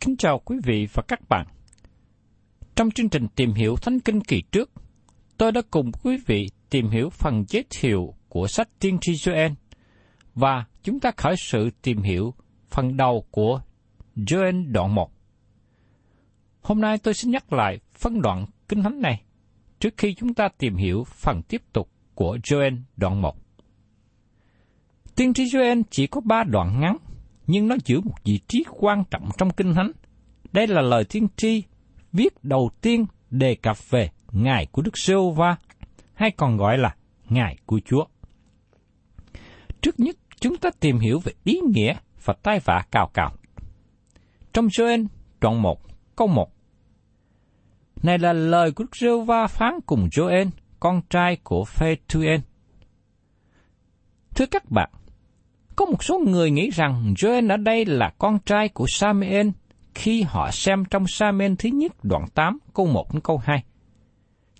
Kính chào quý vị và các bạn. Trong chương trình tìm hiểu Thánh Kinh kỳ trước, tôi đã cùng quý vị tìm hiểu phần giới thiệu của sách Tiên tri Joel và chúng ta khởi sự tìm hiểu phần đầu của Joel đoạn 1. Hôm nay tôi xin nhắc lại phân đoạn kinh thánh này trước khi chúng ta tìm hiểu phần tiếp tục của Joel đoạn 1. Tiên tri Joel chỉ có ba đoạn ngắn, nhưng nó giữ một vị trí quan trọng trong kinh thánh. Đây là lời tiên tri viết đầu tiên đề cập về Ngài của Đức giê va hay còn gọi là Ngài của Chúa. Trước nhất, chúng ta tìm hiểu về ý nghĩa và tai vạ cao cao. Trong Joel đoạn 1, câu 1. Này là lời của Đức giê va phán cùng Joel, con trai của Phaethuel. Thưa các bạn, có một số người nghĩ rằng Joel ở đây là con trai của Samuel khi họ xem trong Samuel thứ nhất đoạn 8 câu 1 đến câu 2.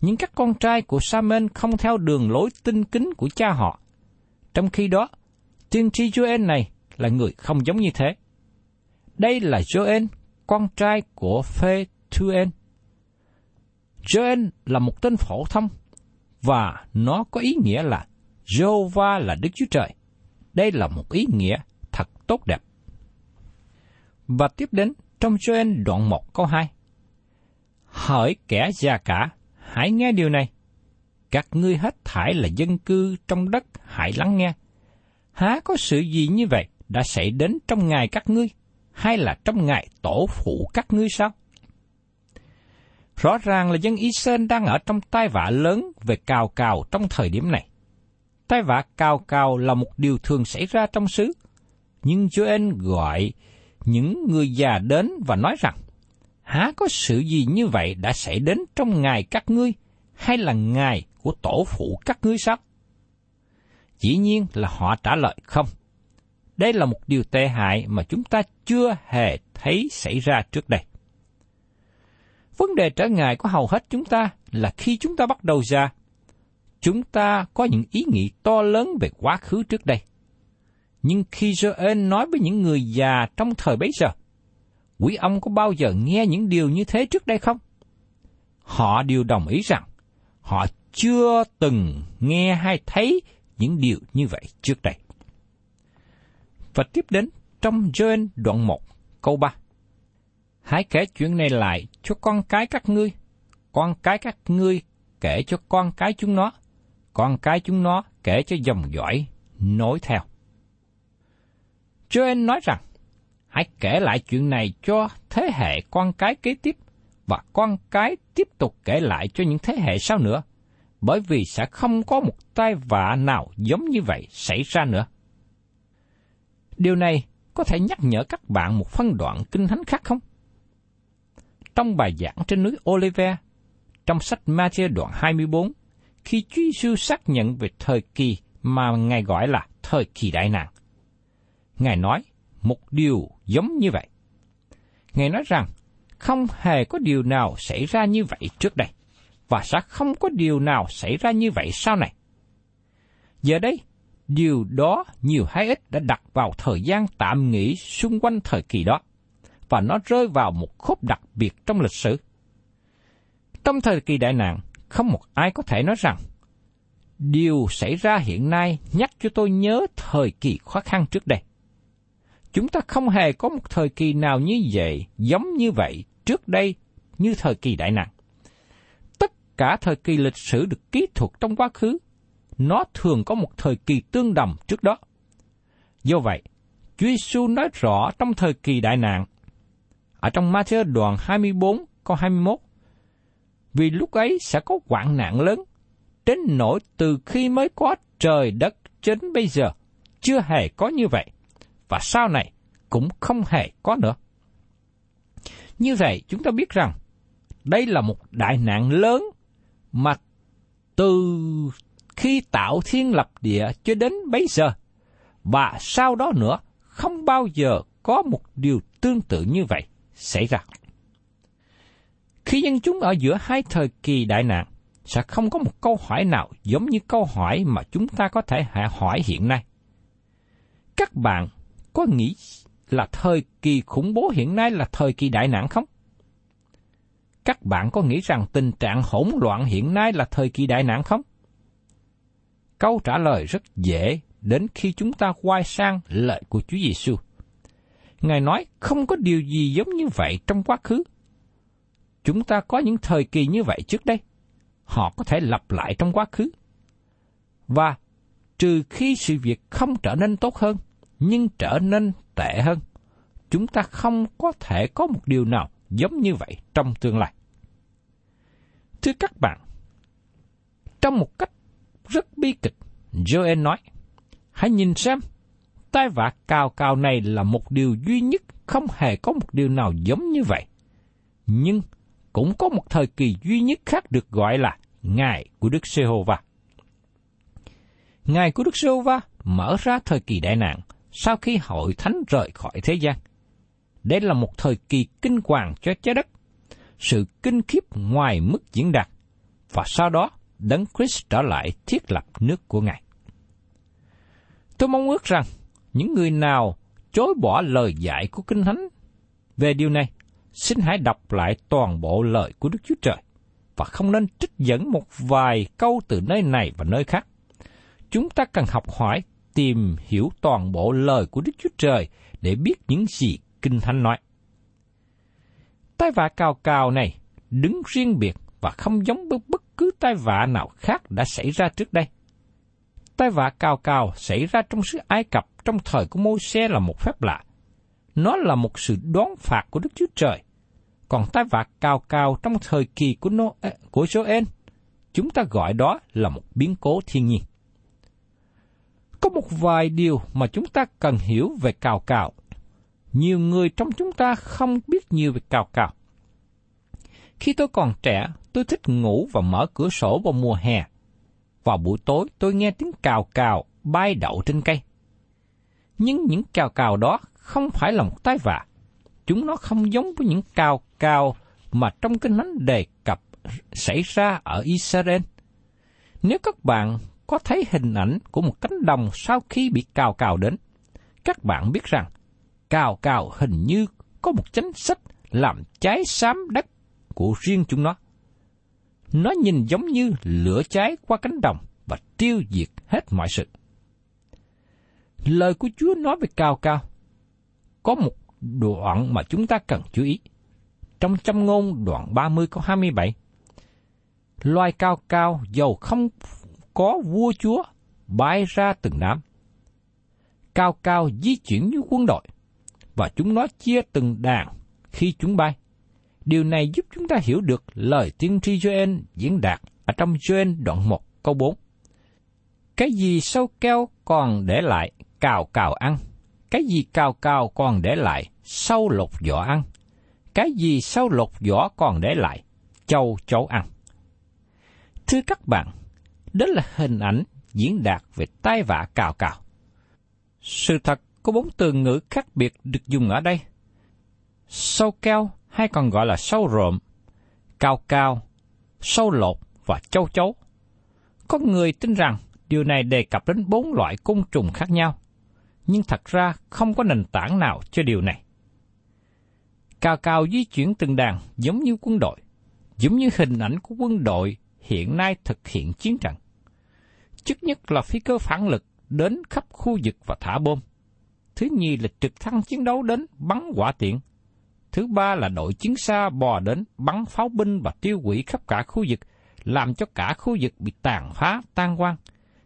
những các con trai của Samuel không theo đường lối tinh kính của cha họ. Trong khi đó, tiên tri Joel này là người không giống như thế. Đây là Joel, con trai của Phaethuel. Joel là một tên phổ thông và nó có ý nghĩa là Jehovah là Đức Chúa Trời. Đây là một ý nghĩa thật tốt đẹp. Và tiếp đến trong Joel đoạn 1 câu 2. Hỡi kẻ già cả, hãy nghe điều này. Các ngươi hết thải là dân cư trong đất, hãy lắng nghe. Há có sự gì như vậy đã xảy đến trong ngày các ngươi, hay là trong ngày tổ phụ các ngươi sao? Rõ ràng là dân Israel đang ở trong tai vạ lớn về cào cào trong thời điểm này. Tai vạ cao cao là một điều thường xảy ra trong xứ. Nhưng Joel gọi những người già đến và nói rằng, há có sự gì như vậy đã xảy đến trong ngày các ngươi, hay là ngày của tổ phụ các ngươi sao? Dĩ nhiên là họ trả lời không. Đây là một điều tệ hại mà chúng ta chưa hề thấy xảy ra trước đây. Vấn đề trở ngại của hầu hết chúng ta là khi chúng ta bắt đầu ra, chúng ta có những ý nghĩ to lớn về quá khứ trước đây. Nhưng khi Joel nói với những người già trong thời bấy giờ, quý ông có bao giờ nghe những điều như thế trước đây không? Họ đều đồng ý rằng họ chưa từng nghe hay thấy những điều như vậy trước đây. Và tiếp đến trong Joel đoạn 1 câu 3. Hãy kể chuyện này lại cho con cái các ngươi, con cái các ngươi kể cho con cái chúng nó, con cái chúng nó kể cho dòng dõi nối theo. Joel nói rằng, hãy kể lại chuyện này cho thế hệ con cái kế tiếp, và con cái tiếp tục kể lại cho những thế hệ sau nữa, bởi vì sẽ không có một tai vạ nào giống như vậy xảy ra nữa. Điều này có thể nhắc nhở các bạn một phân đoạn kinh thánh khác không? Trong bài giảng trên núi Oliver, trong sách Matthew đoạn 24, khi Chúa Giêsu xác nhận về thời kỳ mà Ngài gọi là thời kỳ đại nạn. Ngài nói một điều giống như vậy. Ngài nói rằng không hề có điều nào xảy ra như vậy trước đây, và sẽ không có điều nào xảy ra như vậy sau này. Giờ đây, điều đó nhiều hay ít đã đặt vào thời gian tạm nghỉ xung quanh thời kỳ đó, và nó rơi vào một khúc đặc biệt trong lịch sử. Trong thời kỳ đại nạn, không một ai có thể nói rằng, điều xảy ra hiện nay nhắc cho tôi nhớ thời kỳ khó khăn trước đây. Chúng ta không hề có một thời kỳ nào như vậy, giống như vậy trước đây như thời kỳ đại nạn. Tất cả thời kỳ lịch sử được ký thuật trong quá khứ, nó thường có một thời kỳ tương đồng trước đó. Do vậy, Chúa Giêsu nói rõ trong thời kỳ đại nạn, ở trong Matthew đoạn 24 câu 21, vì lúc ấy sẽ có hoạn nạn lớn, đến nỗi từ khi mới có trời đất đến bây giờ, chưa hề có như vậy, và sau này cũng không hề có nữa. Như vậy, chúng ta biết rằng, đây là một đại nạn lớn mà từ khi tạo thiên lập địa cho đến bây giờ, và sau đó nữa, không bao giờ có một điều tương tự như vậy xảy ra. Khi dân chúng ở giữa hai thời kỳ đại nạn, sẽ không có một câu hỏi nào giống như câu hỏi mà chúng ta có thể hỏi hiện nay. Các bạn có nghĩ là thời kỳ khủng bố hiện nay là thời kỳ đại nạn không? Các bạn có nghĩ rằng tình trạng hỗn loạn hiện nay là thời kỳ đại nạn không? Câu trả lời rất dễ đến khi chúng ta quay sang lời của Chúa Giêsu. Ngài nói không có điều gì giống như vậy trong quá khứ. Chúng ta có những thời kỳ như vậy trước đây. Họ có thể lặp lại trong quá khứ. Và trừ khi sự việc không trở nên tốt hơn, nhưng trở nên tệ hơn, chúng ta không có thể có một điều nào giống như vậy trong tương lai. Thưa các bạn, trong một cách rất bi kịch, Joel nói, hãy nhìn xem, tai vạ cao cao này là một điều duy nhất, không hề có một điều nào giống như vậy. Nhưng cũng có một thời kỳ duy nhất khác được gọi là Ngày của Đức Giê-hô-va. Ngày của Đức Giê-hô-va mở ra thời kỳ đại nạn sau khi hội thánh rời khỏi thế gian. Đây là một thời kỳ kinh hoàng cho trái đất, sự kinh khiếp ngoài mức diễn đạt, và sau đó Đấng Christ trở lại thiết lập nước của Ngài. Tôi mong ước rằng những người nào chối bỏ lời dạy của Kinh Thánh về điều này, xin hãy đọc lại toàn bộ lời của Đức Chúa Trời và không nên trích dẫn một vài câu từ nơi này và nơi khác. Chúng ta cần học hỏi, tìm hiểu toàn bộ lời của Đức Chúa Trời để biết những gì Kinh Thánh nói. Tai vạ cao cao này đứng riêng biệt và không giống với bất cứ tai vạ nào khác đã xảy ra trước đây. Tai vạ cao cao xảy ra trong xứ Ai Cập trong thời của Môi-se là một phép lạ. Nó là một sự đoán phạt của Đức Chúa Trời. Còn tai vạ cao cao trong thời kỳ của, Nô, của Joel, chúng ta gọi đó là một biến cố thiên nhiên. Có một vài điều mà chúng ta cần hiểu về cào cào. Nhiều người trong chúng ta không biết nhiều về cào cào. Khi tôi còn trẻ, tôi thích ngủ và mở cửa sổ vào mùa hè. Vào buổi tối, tôi nghe tiếng cào cào bay đậu trên cây. Nhưng những cào cào đó không phải là một tái vạ. Chúng nó không giống với những cào cao mà trong kinh thánh đề cập xảy ra ở Israel. Nếu các bạn có thấy hình ảnh của một cánh đồng sau khi bị cào cào đến, các bạn biết rằng cào cào hình như có một chính sách làm cháy xám đất của riêng chúng nó. Nó nhìn giống như lửa cháy qua cánh đồng và tiêu diệt hết mọi sự. Lời của Chúa nói về cao cao. Có một đoạn mà chúng ta cần chú ý trong châm ngôn đoạn 30 câu 27. Loài cao cao dầu không có vua chúa bay ra từng đám. Cao cao di chuyển như quân đội, và chúng nó chia từng đàn khi chúng bay. Điều này giúp chúng ta hiểu được lời tiên tri Joel diễn đạt ở trong Joel đoạn 1 câu 4. Cái gì sâu keo còn để lại cào cào ăn, cái gì cào cào còn để lại sâu lột vỏ ăn, cái gì sâu lột vỏ còn để lại châu chấu ăn. Thưa các bạn, đó là hình ảnh diễn đạt về tai vạ cào cào. Sự thật có bốn từ ngữ khác biệt được dùng ở đây. Sâu keo hay còn gọi là sâu rộm, cao cao, sâu lột và châu chấu. Có người tin rằng điều này đề cập đến bốn loại côn trùng khác nhau, nhưng thật ra không có nền tảng nào cho điều này. Cao cao di chuyển từng đàn giống như quân đội, giống như hình ảnh của quân đội hiện nay thực hiện chiến trận. Trước nhất là phi cơ phản lực đến khắp khu vực và thả bom. Thứ nhì là trực thăng chiến đấu đến bắn quả tiện. Thứ ba là đội chiến xa bò đến bắn pháo binh và tiêu hủy khắp cả khu vực, làm cho cả khu vực bị tàn phá, tan hoang.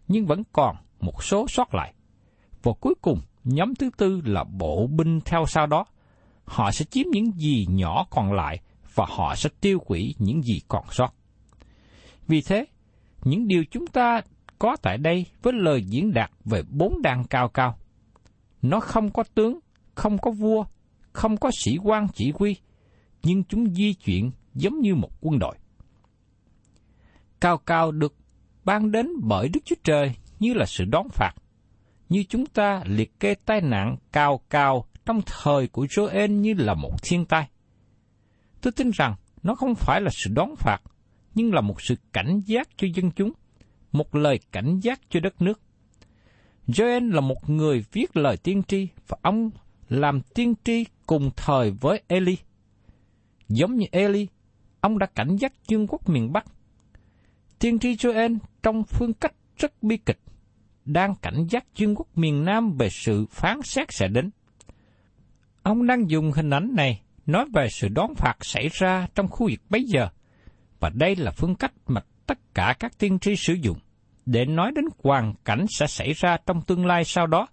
nhưng vẫn còn một số sót lại. Và cuối cùng, nhóm thứ tư là bộ binh theo sau đó. Họ sẽ chiếm những gì nhỏ còn lại và họ sẽ tiêu hủy những gì còn sót. Vì thế, những điều chúng ta có tại đây với lời diễn đạt về bốn đàn cao cao. Nó không có tướng, không có vua, không có sĩ quan chỉ huy, nhưng chúng di chuyển giống như một quân đội. Cao cao được ban đến bởi Đức Chúa Trời như là sự đón phạt, như chúng ta liệt kê tai nạn cao cao trong thời của Joel như là một thiên tai. Tôi tin rằng nó không phải là sự đón phạt, nhưng là một sự cảnh giác cho dân chúng, một lời cảnh giác cho đất nước. Joel là một người viết lời tiên tri và ông làm tiên tri cùng thời với Eli. Giống như Eli, ông đã cảnh giác dương quốc miền Bắc. Tiên tri Joel trong phương cách rất bi kịch, đang cảnh giác dương quốc miền Nam về sự phán xét sẽ đến. Ông đang dùng hình ảnh này nói về sự đón phạt xảy ra trong khu vực bấy giờ, và đây là phương cách mà tất cả các tiên tri sử dụng để nói đến hoàn cảnh sẽ xảy ra trong tương lai sau đó.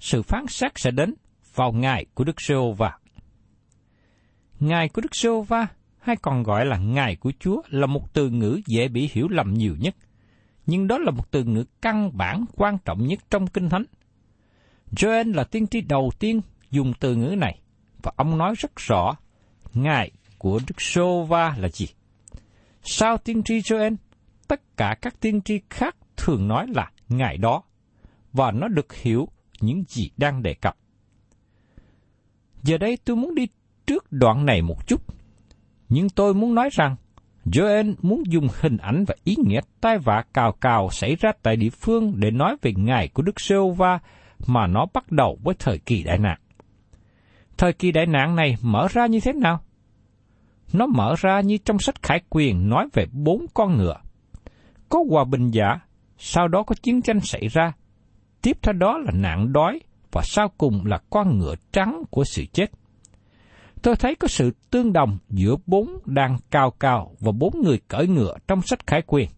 Sự phán xét sẽ đến vào ngày của Đức giê va Ngày của Đức giê va hay còn gọi là Ngày của Chúa là một từ ngữ dễ bị hiểu lầm nhiều nhất, nhưng đó là một từ ngữ căn bản quan trọng nhất trong Kinh Thánh. Joel là tiên tri đầu tiên dùng từ ngữ này, và ông nói rất rõ ngài của Đức giê va là gì. Sau tiên tri Joel, tất cả các tiên tri khác thường nói là ngài đó, và nó được hiểu những gì đang đề cập. Giờ đây tôi muốn đi trước đoạn này một chút. Nhưng tôi muốn nói rằng, Joel muốn dùng hình ảnh và ý nghĩa tai vạ cào cào xảy ra tại địa phương để nói về ngày của Đức giê va mà nó bắt đầu với thời kỳ đại nạn. Thời kỳ đại nạn này mở ra như thế nào? Nó mở ra như trong sách Khải Quyền nói về bốn con ngựa. Có hòa bình giả, sau đó có chiến tranh xảy ra, tiếp theo đó là nạn đói, và sau cùng là con ngựa trắng của sự chết. Tôi thấy có sự tương đồng giữa bốn đàn cao cao và bốn người cởi ngựa trong sách khải quyền.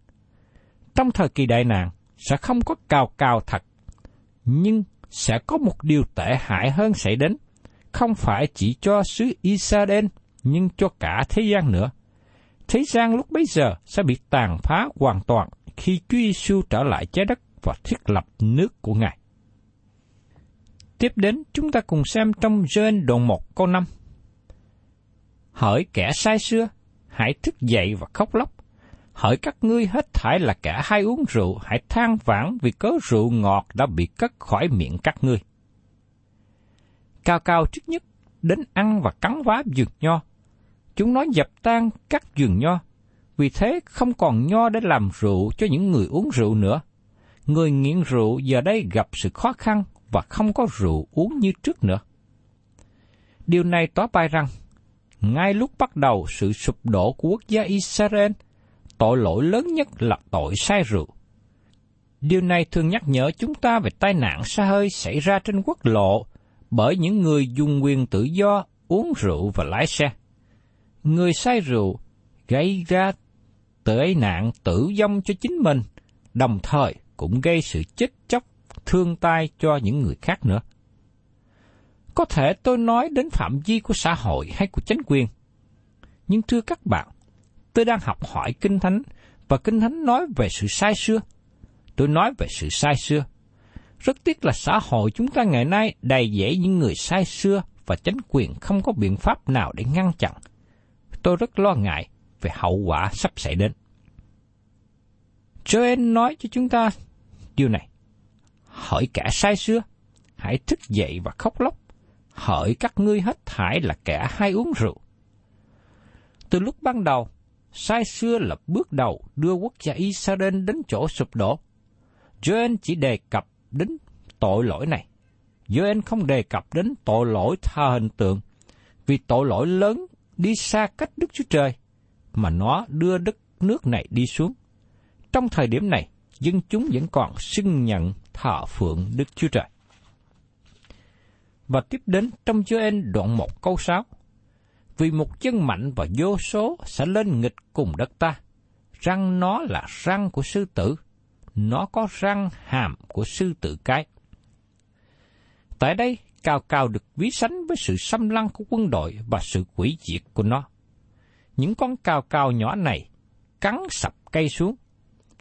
Trong thời kỳ đại nạn, sẽ không có cao cao thật, nhưng sẽ có một điều tệ hại hơn xảy đến, không phải chỉ cho xứ Israel, nhưng cho cả thế gian nữa. Thế gian lúc bấy giờ sẽ bị tàn phá hoàn toàn khi Chúa Giêsu trở lại trái đất và thiết lập nước của Ngài. Tiếp đến, chúng ta cùng xem trong Gen đoạn 1 câu 5. Hỡi kẻ sai xưa, hãy thức dậy và khóc lóc. Hỡi các ngươi hết thải là kẻ hay uống rượu, hãy than vãn vì cớ rượu ngọt đã bị cất khỏi miệng các ngươi. Cao cao trước nhất, đến ăn và cắn vá vườn nho. Chúng nói dập tan các vườn nho, vì thế không còn nho để làm rượu cho những người uống rượu nữa. Người nghiện rượu giờ đây gặp sự khó khăn và không có rượu uống như trước nữa. Điều này tỏ bài rằng, ngay lúc bắt đầu sự sụp đổ của quốc gia Israel, tội lỗi lớn nhất là tội sai rượu. Điều này thường nhắc nhở chúng ta về tai nạn xa hơi xảy ra trên quốc lộ bởi những người dùng quyền tự do uống rượu và lái xe. người say rượu gây ra tệ nạn tử vong cho chính mình, đồng thời cũng gây sự chết chóc, thương tai cho những người khác nữa. Có thể tôi nói đến phạm vi của xã hội hay của chính quyền. Nhưng thưa các bạn, tôi đang học hỏi Kinh Thánh và Kinh Thánh nói về sự sai xưa. Tôi nói về sự sai xưa. Rất tiếc là xã hội chúng ta ngày nay đầy dễ những người sai xưa và chính quyền không có biện pháp nào để ngăn chặn. Tôi rất lo ngại về hậu quả sắp xảy đến. Joel nói cho chúng ta điều này. Hỏi kẻ sai xưa, hãy thức dậy và khóc lóc. Hỡi các ngươi hết thải là kẻ hay uống rượu. Từ lúc ban đầu, sai xưa là bước đầu đưa quốc gia Israel đến chỗ sụp đổ. Joel chỉ đề cập đến tội lỗi này. Joel không đề cập đến tội lỗi tha hình tượng, vì tội lỗi lớn đi xa cách Đức Chúa Trời, mà nó đưa đất nước này đi xuống. Trong thời điểm này, dân chúng vẫn còn xưng nhận thờ phượng Đức Chúa Trời. Và tiếp đến trong Joel đoạn 1 câu 6. Vì một chân mạnh và vô số sẽ lên nghịch cùng đất ta. Răng nó là răng của sư tử. Nó có răng hàm của sư tử cái. Tại đây, cao cao được ví sánh với sự xâm lăng của quân đội và sự quỷ diệt của nó. Những con cao cao nhỏ này cắn sập cây xuống.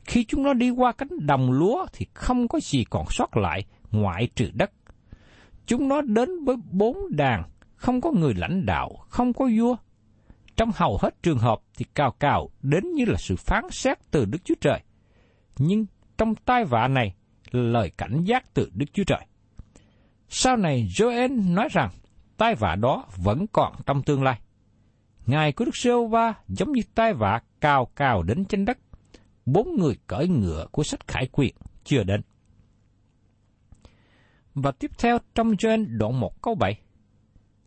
Khi chúng nó đi qua cánh đồng lúa thì không có gì còn sót lại ngoại trừ đất. Chúng nó đến với bốn đàn, không có người lãnh đạo, không có vua. Trong hầu hết trường hợp thì cao cao đến như là sự phán xét từ Đức Chúa Trời. Nhưng trong tai vạ này là lời cảnh giác từ Đức Chúa Trời. Sau này Joel nói rằng tai vạ đó vẫn còn trong tương lai. Ngài của Đức Sêu Va giống như tai vạ cao cao đến trên đất. Bốn người cởi ngựa của sách khải quyền chưa đến. Và tiếp theo trong Joel đoạn 1 câu 7.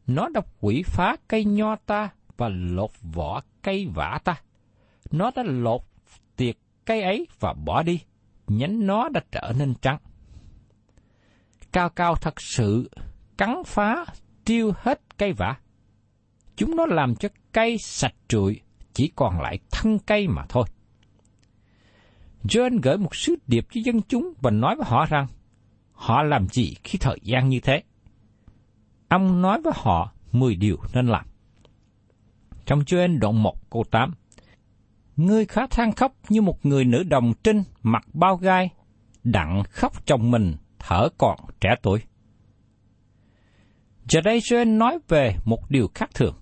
Nó đã quỷ phá cây nho ta và lột vỏ cây vả ta. Nó đã lột tiệt cây ấy và bỏ đi. Nhánh nó đã trở nên trắng. Cao cao thật sự cắn phá tiêu hết cây vả. Chúng nó làm cho cây sạch trụi, chỉ còn lại thân cây mà thôi. John gửi một sứ điệp cho dân chúng và nói với họ rằng, họ làm gì khi thời gian như thế? Ông nói với họ 10 điều nên làm. Trong Joel đoạn 1 câu 8, Ngươi khá than khóc như một người nữ đồng trinh mặc bao gai, đặng khóc chồng mình thở còn trẻ tuổi. Giờ đây Joel nói về một điều khác thường.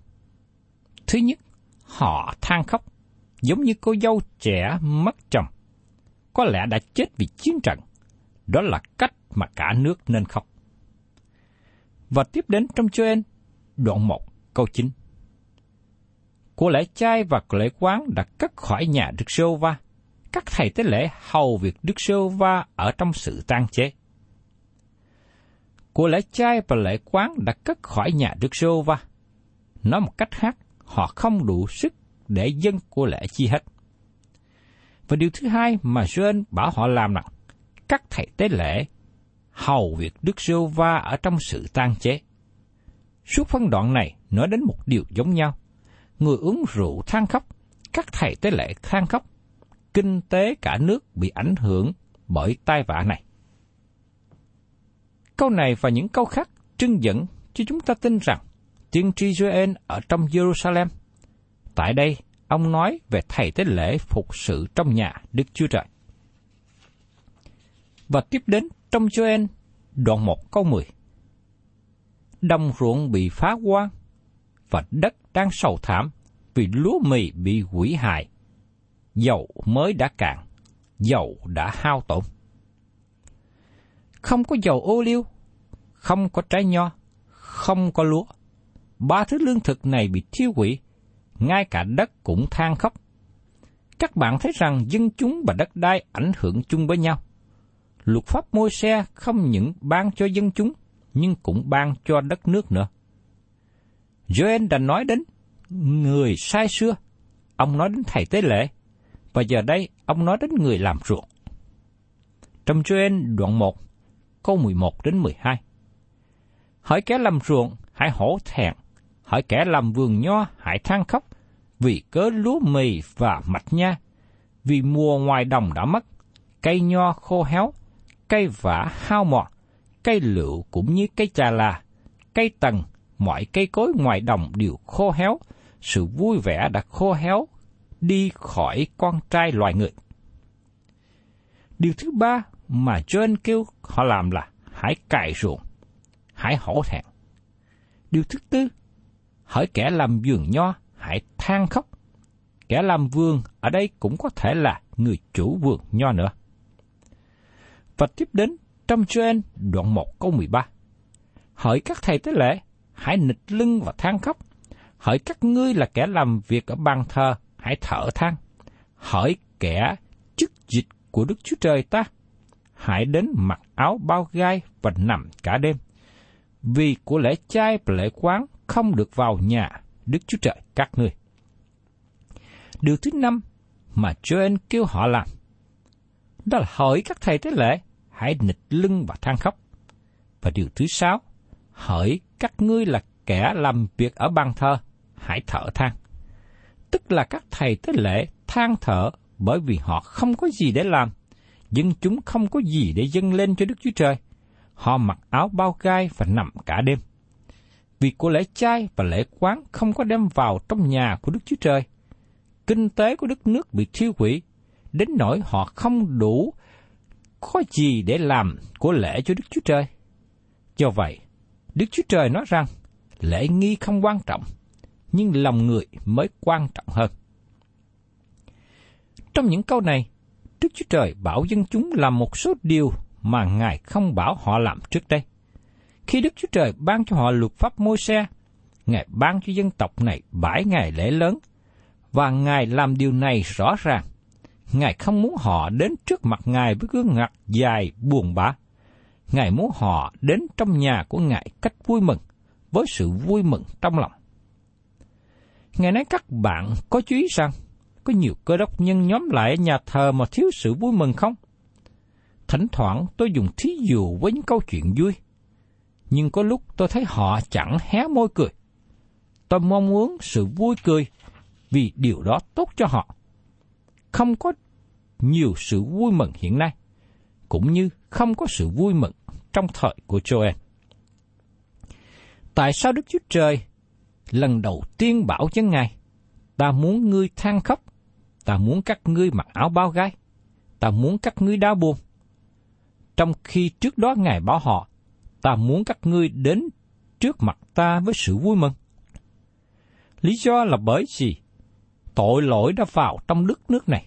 Thứ nhất, họ than khóc, giống như cô dâu trẻ mất chồng. Có lẽ đã chết vì chiến trận. Đó là cách mà cả nước nên khóc. Và tiếp đến trong Joel, đoạn 1, câu 9. Của lễ trai và của lễ quán đã cất khỏi nhà Đức Sô Va. Các thầy tế lễ hầu việc Đức Sô Va ở trong sự tan chế. Của lễ trai và lễ quán đã cất khỏi nhà Đức Sô Va. Nói một cách khác, họ không đủ sức để dân của lễ chi hết. Và điều thứ hai mà Joel bảo họ làm là các thầy tế lễ hầu việc Đức Sô Va ở trong sự tan chế. Suốt phân đoạn này nói đến một điều giống nhau. Người uống rượu than khóc, các thầy tế lễ than khóc, kinh tế cả nước bị ảnh hưởng bởi tai vạ này. Câu này và những câu khác trưng dẫn cho chúng ta tin rằng tiên tri Joel ở trong Jerusalem. Tại đây, ông nói về thầy tế lễ phục sự trong nhà Đức Chúa Trời. Và tiếp đến trong Joel đoạn 1 câu 10. Đồng ruộng bị phá hoang và đất đang sầu thảm vì lúa mì bị hủy hại. Dầu mới đã cạn, dầu đã hao tổn. Không có dầu ô liu, không có trái nho, không có lúa. Ba thứ lương thực này bị thiêu hủy, ngay cả đất cũng than khóc. Các bạn thấy rằng dân chúng và đất đai ảnh hưởng chung với nhau luật pháp môi xe không những ban cho dân chúng, nhưng cũng ban cho đất nước nữa. Joel đã nói đến người sai xưa, ông nói đến thầy tế lễ, và giờ đây ông nói đến người làm ruộng. Trong Joel đoạn 1, câu 11 đến 12. Hỏi kẻ làm ruộng, hãy hổ thẹn, hỏi kẻ làm vườn nho, hãy than khóc, vì cớ lúa mì và mạch nha, vì mùa ngoài đồng đã mất, cây nho khô héo, cây vả hao mọt, cây lựu cũng như cây trà là, cây tần, mọi cây cối ngoài đồng đều khô héo, sự vui vẻ đã khô héo đi khỏi con trai loài người. Điều thứ ba mà John kêu họ làm là hãy cài ruộng, hãy hổ thẹn. Điều thứ tư, hỡi kẻ làm vườn nho, hãy than khóc. Kẻ làm vườn ở đây cũng có thể là người chủ vườn nho nữa. Và tiếp đến trong Joel đoạn 1 câu 13. Hỡi các thầy tế lễ, hãy nịch lưng và than khóc. Hỡi các ngươi là kẻ làm việc ở bàn thờ, hãy thở than. Hỡi kẻ chức dịch của Đức Chúa Trời ta, hãy đến mặc áo bao gai và nằm cả đêm. Vì của lễ chay và lễ quán không được vào nhà Đức Chúa Trời các ngươi. Điều thứ năm mà Joel kêu họ làm, đó là hỏi các thầy tế lễ, hãy nịch lưng và than khóc. Và điều thứ sáu, hỡi các ngươi là kẻ làm việc ở ban thờ, hãy thở than. Tức là các thầy tế lễ than thở bởi vì họ không có gì để làm, dân chúng không có gì để dâng lên cho Đức Chúa Trời. Họ mặc áo bao gai và nằm cả đêm. Vì của lễ chay và lễ quán không có đem vào trong nhà của Đức Chúa Trời. Kinh tế của đất nước bị thiêu hủy, đến nỗi họ không đủ có gì để làm của lễ cho Đức Chúa Trời. Do vậy, Đức Chúa Trời nói rằng, lễ nghi không quan trọng, nhưng lòng người mới quan trọng hơn. Trong những câu này, Đức Chúa Trời bảo dân chúng làm một số điều mà Ngài không bảo họ làm trước đây. Khi Đức Chúa Trời ban cho họ luật pháp môi xe, Ngài ban cho dân tộc này bãi ngày lễ lớn, và Ngài làm điều này rõ ràng. Ngài không muốn họ đến trước mặt Ngài với gương mặt dài buồn bã. Ngài muốn họ đến trong nhà của Ngài cách vui mừng, với sự vui mừng trong lòng. Ngài nói các bạn có chú ý rằng, có nhiều cơ đốc nhân nhóm lại ở nhà thờ mà thiếu sự vui mừng không? Thỉnh thoảng tôi dùng thí dụ với những câu chuyện vui, nhưng có lúc tôi thấy họ chẳng hé môi cười. Tôi mong muốn sự vui cười vì điều đó tốt cho họ. Không có nhiều sự vui mừng hiện nay, cũng như không có sự vui mừng trong thời của Joel. Tại sao Đức Chúa Trời lần đầu tiên bảo với Ngài, ta muốn ngươi than khóc, ta muốn các ngươi mặc áo bao gai, ta muốn các ngươi đau buồn. Trong khi trước đó Ngài bảo họ, ta muốn các ngươi đến trước mặt ta với sự vui mừng. Lý do là bởi gì? tội lỗi đã vào trong đất nước này.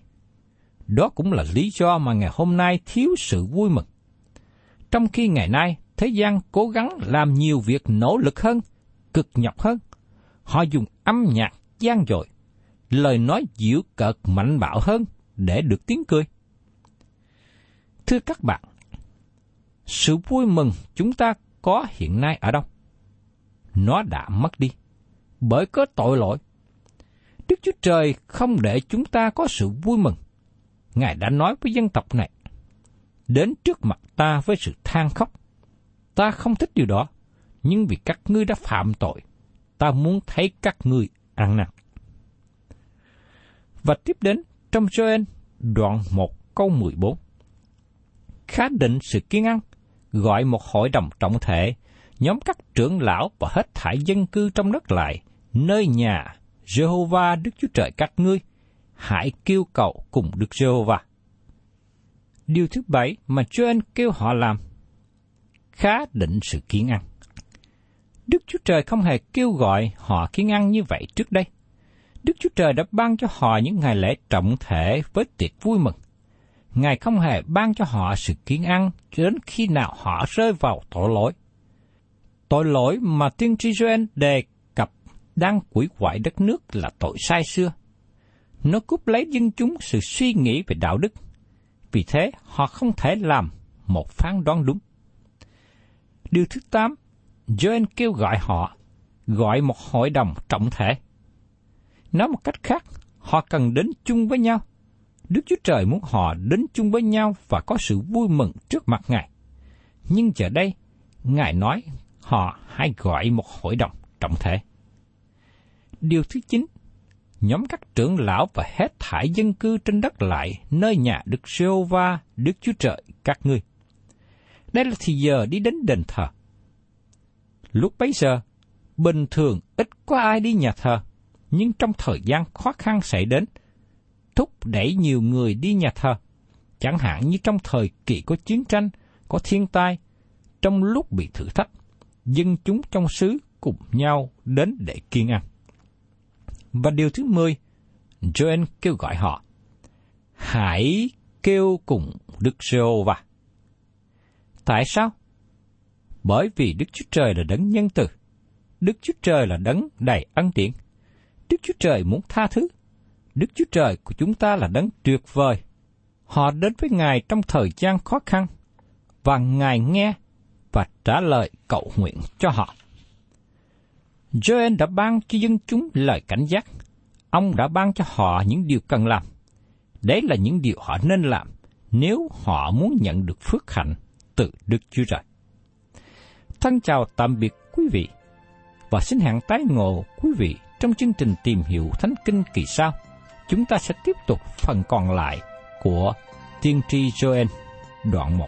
Đó cũng là lý do mà ngày hôm nay thiếu sự vui mừng. Trong khi ngày nay thế gian cố gắng làm nhiều việc nỗ lực hơn, cực nhọc hơn, họ dùng âm nhạc gian dội, lời nói dịu cợt mạnh bạo hơn để được tiếng cười. Thưa các bạn, sự vui mừng chúng ta có hiện nay ở đâu? Nó đã mất đi, bởi có tội lỗi. Đức Chúa Trời không để chúng ta có sự vui mừng. Ngài đã nói với dân tộc này, đến trước mặt ta với sự than khóc. Ta không thích điều đó, nhưng vì các ngươi đã phạm tội, ta muốn thấy các ngươi ăn năn. Và tiếp đến trong Joel đoạn 1 câu 14. Khá định sự kiên ăn, gọi một hội đồng trọng thể, nhóm các trưởng lão và hết thải dân cư trong đất lại, nơi nhà Jehovah Đức Chúa Trời các ngươi, hãy kêu cầu cùng Đức Jehovah. Điều thứ bảy mà Joel kêu họ làm, khá định sự kiên ăn. Đức Chúa Trời không hề kêu gọi họ kiên ăn như vậy trước đây. Đức Chúa Trời đã ban cho họ những ngày lễ trọng thể với tiệc vui mừng. Ngài không hề ban cho họ sự kiên ăn cho đến khi nào họ rơi vào tội lỗi. Tội lỗi mà tiên tri Joel đề cập đang quỷ hoại đất nước là tội sai xưa. Nó cúp lấy dân chúng sự suy nghĩ về đạo đức. Vì thế, họ không thể làm một phán đoán đúng. Điều thứ 8, Joel kêu gọi họ, gọi một hội đồng trọng thể. Nói một cách khác, họ cần đến chung với nhau. Đức Chúa Trời muốn họ đến chung với nhau và có sự vui mừng trước mặt Ngài. Nhưng giờ đây, Ngài nói họ hãy gọi một hội đồng trọng thể. Điều thứ chín, nhóm các trưởng lão và hết thải dân cư trên đất lại nơi nhà Đức giê va Đức Chúa Trời các ngươi. Đây là thì giờ đi đến đền thờ. Lúc bấy giờ, bình thường ít có ai đi nhà thờ, nhưng trong thời gian khó khăn xảy đến, thúc đẩy nhiều người đi nhà thờ. Chẳng hạn như trong thời kỳ có chiến tranh, có thiên tai, trong lúc bị thử thách, dân chúng trong xứ cùng nhau đến để kiên ăn. Và điều thứ mười, Joel kêu gọi họ, hãy kêu cùng Đức giê va Tại sao? Bởi vì Đức Chúa Trời là đấng nhân từ. Đức Chúa Trời là đấng đầy ân điển. Đức Chúa Trời muốn tha thứ. Đức Chúa Trời của chúng ta là đấng tuyệt vời. Họ đến với Ngài trong thời gian khó khăn, và Ngài nghe và trả lời cầu nguyện cho họ. Joel đã ban cho dân chúng lời cảnh giác. Ông đã ban cho họ những điều cần làm. Đấy là những điều họ nên làm nếu họ muốn nhận được phước hạnh từ Đức Chúa Trời. Thân chào tạm biệt quý vị và xin hẹn tái ngộ quý vị trong chương trình tìm hiểu Thánh Kinh kỳ sau. Chúng ta sẽ tiếp tục phần còn lại của Tiên tri Joel đoạn 1.